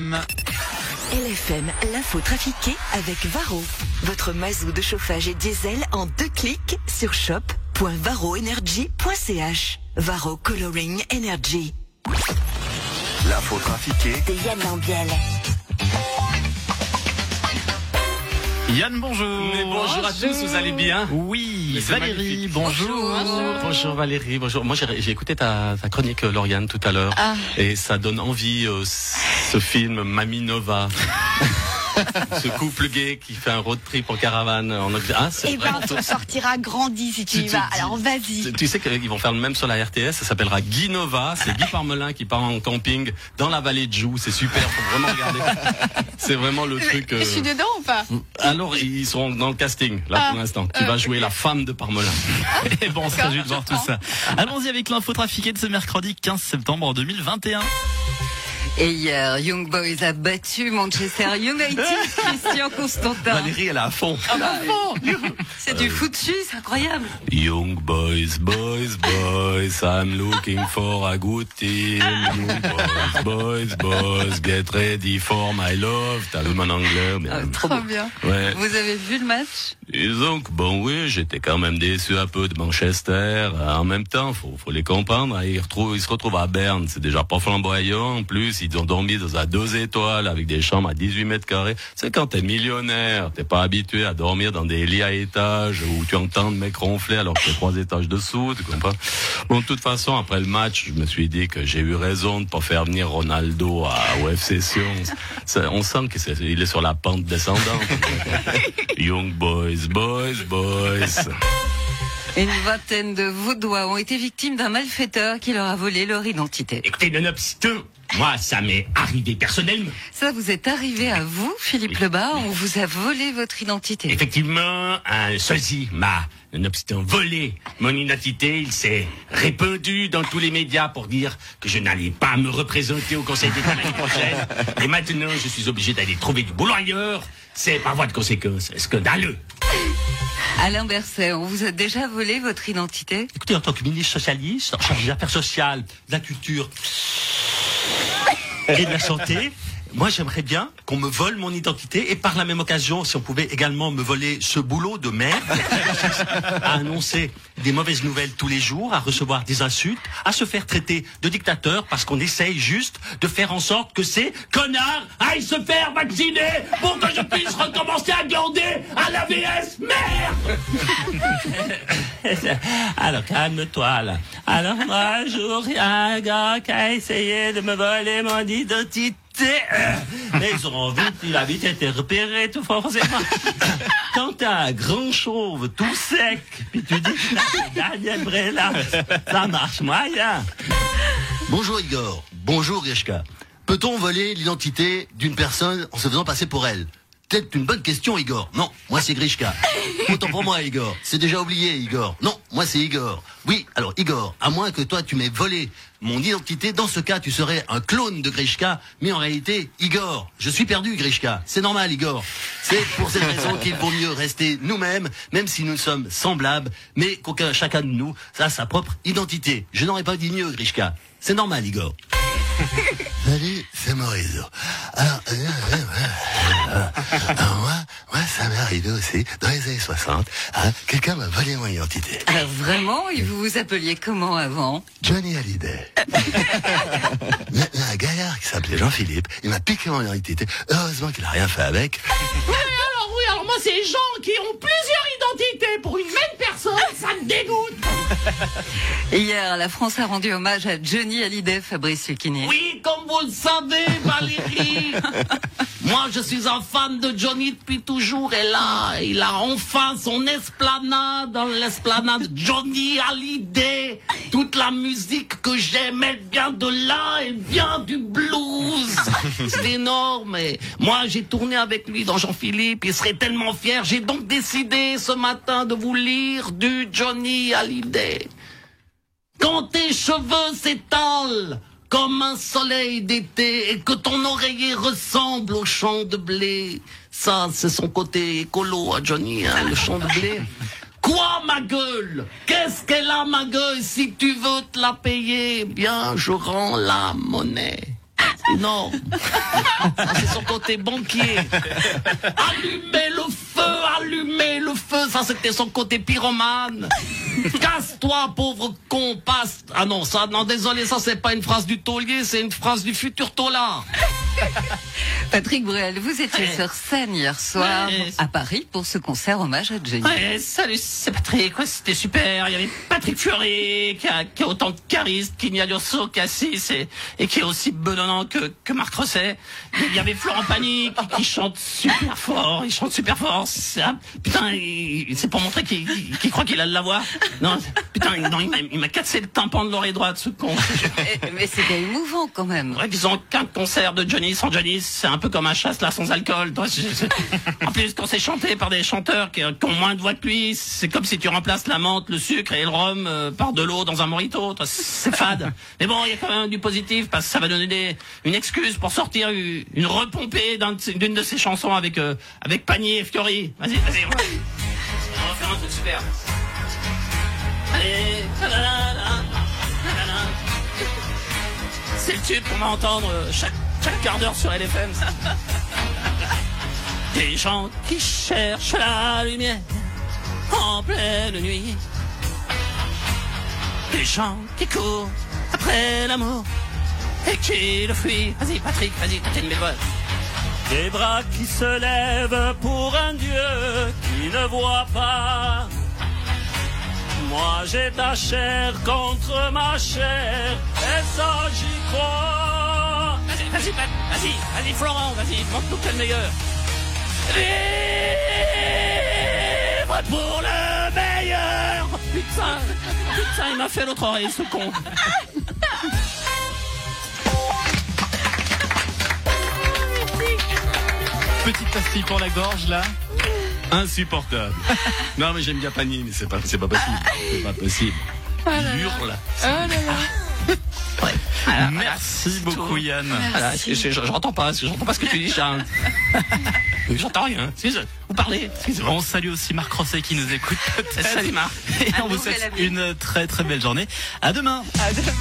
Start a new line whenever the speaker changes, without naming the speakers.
LFM.
LFM, l'info trafiquée avec Varro. Votre mazou de chauffage et diesel en deux clics sur shop.varroenergy.ch. Varro Coloring Energy.
L'info trafiquée
De Yann Lambiel.
Yann, bonjour.
Mais bonjour à tous, vous allez bien
Oui, Valérie,
magnifique.
bonjour.
Bonjour Valérie, bonjour. Moi j'ai écouté ta, ta chronique euh, Lauriane tout à l'heure
Ah.
et ça donne envie euh, ce film Mamie Nova. ce couple gay qui fait un road trip en caravane en Occident. Ah, c'est
Eh ben,
vraiment-
on sortira grandi si tu y vas.
tu-
Alors, vas-y.
Tu sais qu'ils vont faire le même sur la RTS, ça s'appellera Guy Nova, c'est Guy Parmelin qui part en camping dans la vallée de Joux, c'est super, faut vraiment regarder. C'est vraiment le truc. euh,
Je suis dedans ou pas?
Alors ils sont dans le casting là
Ah,
pour l'instant. Tu vas jouer la femme de Parmelin.
Et bon, on se réjouit de voir tout ça. Allons-y avec l'info trafiquée de ce mercredi 15 septembre 2021.
Et hier, Young Boys a battu Manchester United, Christian Constantin.
Valérie elle est à fond.
C'est du foot suisse, incroyable.
Young boys, boys, boys, I'm looking for a good team. Boys, boys, boys, get ready for my love. T'as vu mon anglais mais-
Ah, trop
bien.
Ouais.
Vous avez vu le match?
Et donc, bon oui, j'étais quand même déçu un peu de Manchester. En même temps, faut, faut les comprendre. hein. Ils, retrouvent, ils se retrouvent à Berne, c'est déjà pas flamboyant. En plus, ils ont dormi dans un deux étoiles avec des chambres à 18 mètres carrés. C'est quand t'es millionnaire, t'es pas habitué à dormir dans des lits à étages où tu entends le mec ronfler alors que t'es trois étages dessous, tu comprends? Bon, de toute façon, après le match, je me suis dit que j'ai eu raison de pas faire venir Ronaldo à, au FC Sion. Ça- On sent qu'il est sur la pente descendante. Young boys, boys, boys.
Une vingtaine de Vaudois ont été victimes d'un malfaiteur qui leur a volé leur identité.
Écoutez, le Nobston, moi, ça m'est arrivé personnellement.
Ça vous est arrivé à vous, Philippe Lebas On vous a volé votre identité.
Effectivement, un sosie m'a, nonobstant volé mon identité, il s'est répandu dans tous les médias pour dire que je n'allais pas me représenter au Conseil d'État l'année prochaine. Et maintenant, je suis obligé d'aller trouver du boulot ailleurs. C'est par voie de conséquence scandaleux.
Alain Berset, on vous a déjà volé votre identité?
Écoutez, en tant que ministre socialiste, en charge des affaires sociales, de la culture et de la santé, moi j'aimerais bien qu'on me vole mon identité et par la même occasion, si on pouvait également me voler ce boulot de merde, à annoncer des mauvaises nouvelles tous les jours, à recevoir des insultes, à se faire traiter de dictateur parce qu'on essaye juste de faire en sorte que ces connards aillent se faire vacciner pour que je puisse recommencer à glander à l'AVS. Merde Alors calme-toi là. Alors moi, un jour, il y a un gars qui a essayé de me voler mon identité. Euh, Mais ils auront vite, il a vite été repéré tout forcément. Quand t'as un grand chauve tout sec, puis tu dis que t'as Daniel Brella, ça marche moyen.
Bonjour Igor, bonjour Grishka. Peut-on voler l'identité d'une personne en se faisant passer pour elle? Peut-être une bonne question Igor. Non, moi c'est Grishka. Autant pour moi Igor. C'est déjà oublié Igor. Non, moi c'est Igor. Oui, alors Igor, à moins que toi tu m'aies volé mon identité, dans ce cas tu serais un clone de Grishka, mais en réalité Igor, je suis perdu Grishka. C'est normal Igor. C'est pour cette raison qu'il vaut mieux rester nous-mêmes, même si nous sommes semblables, mais qu'aucun chacun de nous a sa propre identité. Je n'aurais pas dit mieux Grishka. C'est normal Igor. Salut, c'est Maurice. Alors, euh, euh, euh, moi, moi, ça m'est arrivé aussi, dans les années 60, hein, quelqu'un m'a volé mon identité.
Alors vraiment, et vous vous appeliez comment avant?
Johnny Hallyday. Mais, mais un gaillard qui s'appelait Jean-Philippe, il m'a piqué mon identité. Heureusement qu'il a rien fait avec.
Oui, alors oui, alors moi, ces gens qui ont plusieurs identités pour une même personne, ça me dégoûte.
Hier, la France a rendu hommage à Johnny Hallyday, Fabrice Lucchini.
Oui, comme vous le savez, Valérie. Moi, je suis un fan de Johnny depuis toujours. Et là, il a enfin son esplanade dans l'esplanade Johnny Hallyday. Toute la musique que j'aime, elle vient de là, elle vient du blues. C'est énorme. Et moi, j'ai tourné avec lui dans Jean-Philippe. Il serait tellement fier. J'ai donc décidé ce matin de vous lire du Johnny Hallyday. Quand tes cheveux s'étalent comme un soleil d'été et que ton oreiller ressemble au champ de blé, ça c'est son côté écolo à Johnny, hein, le champ de blé. Quoi ma gueule? Qu'est-ce qu'elle a ma gueule Si tu veux te la payer, bien je rends la monnaie. Non. Ça, c'est son côté banquier. Allumez le feu, allumez le feu. Ça, c'était son côté pyromane. Casse-toi, pauvre con, passe. Ah non, ça, non, désolé, ça, c'est pas une phrase du taulier, c'est une phrase du futur taulard.
Patrick Bruel, vous étiez
Ouais.
sur scène hier soir
Ouais.
à Paris pour ce concert hommage à Johnny.
Ouais, salut, c'est Patrick, c'était super. Il y avait Patrick Fury, qui a, qui a autant de charisme qu'Ignalioso Cassis et, et qui est aussi bedonnant que, que Marc Rosset. Il y avait Florent Pagny qui, qui chante super fort, il chante super fort. Putain, c'est pour montrer qu'il qu'il croit qu'il a de la voix. Non, putain, il- non, il m'a- cassé le tympan de l'oreille droite, ce con.
Eh, Mais c'était émouvant quand même.
Ouais, disons qu'un concert de Johnny sans Johnny, c'est un peu comme un chasse là sans alcool. En plus, quand c'est chanté par des chanteurs qui, qui ont moins de voix que lui, c'est comme si tu remplaces la menthe, le sucre et le rhum euh, par de l'eau dans un morito. C'est fade. Mais bon, il y a quand même du positif parce que ça va donner des, une excuse pour sortir une, une repompée d'une de ses chansons avec euh, avec Panier et Fiori. Vas-y, vas-y. On va faire un truc super. Allez. C'est le tube qu'on va entendre euh, chaque, chaque quart d'heure sur LFM. Des gens qui cherchent la lumière en pleine nuit. Des gens qui courent après l'amour et qui le fuient. Vas-y Patrick, vas-y, t'as une belle voix. Des bras qui se lèvent pour un Dieu qui ne voit pas. Moi j'ai ta chair contre ma chair, et ça j'y crois? Vas-y, vas-y, Pat, vas-y, vas-y Florent, vas-y, montre-nous que t'es le meilleur. Vivre pour le meilleur Putain, putain, il m'a fait l'autre oreille, ce con.
Petite pastille pour la gorge là.
Insupportable. non, mais j'aime bien Pagny, mais c'est pas, c'est pas possible. C'est pas possible. Il hurle.
Ouais. Voilà,
Merci
voilà,
beaucoup
tout.
Yann.
Voilà, je- je- je- j'entends pas, j'entends pas ce que tu dis, Charles. J'entends rien. Vous parlez. Excusez-moi.
On salue aussi Marc Rosset qui nous écoute.
Salut Marc.
Et on vous souhaite une très très belle journée. À demain.
À demain.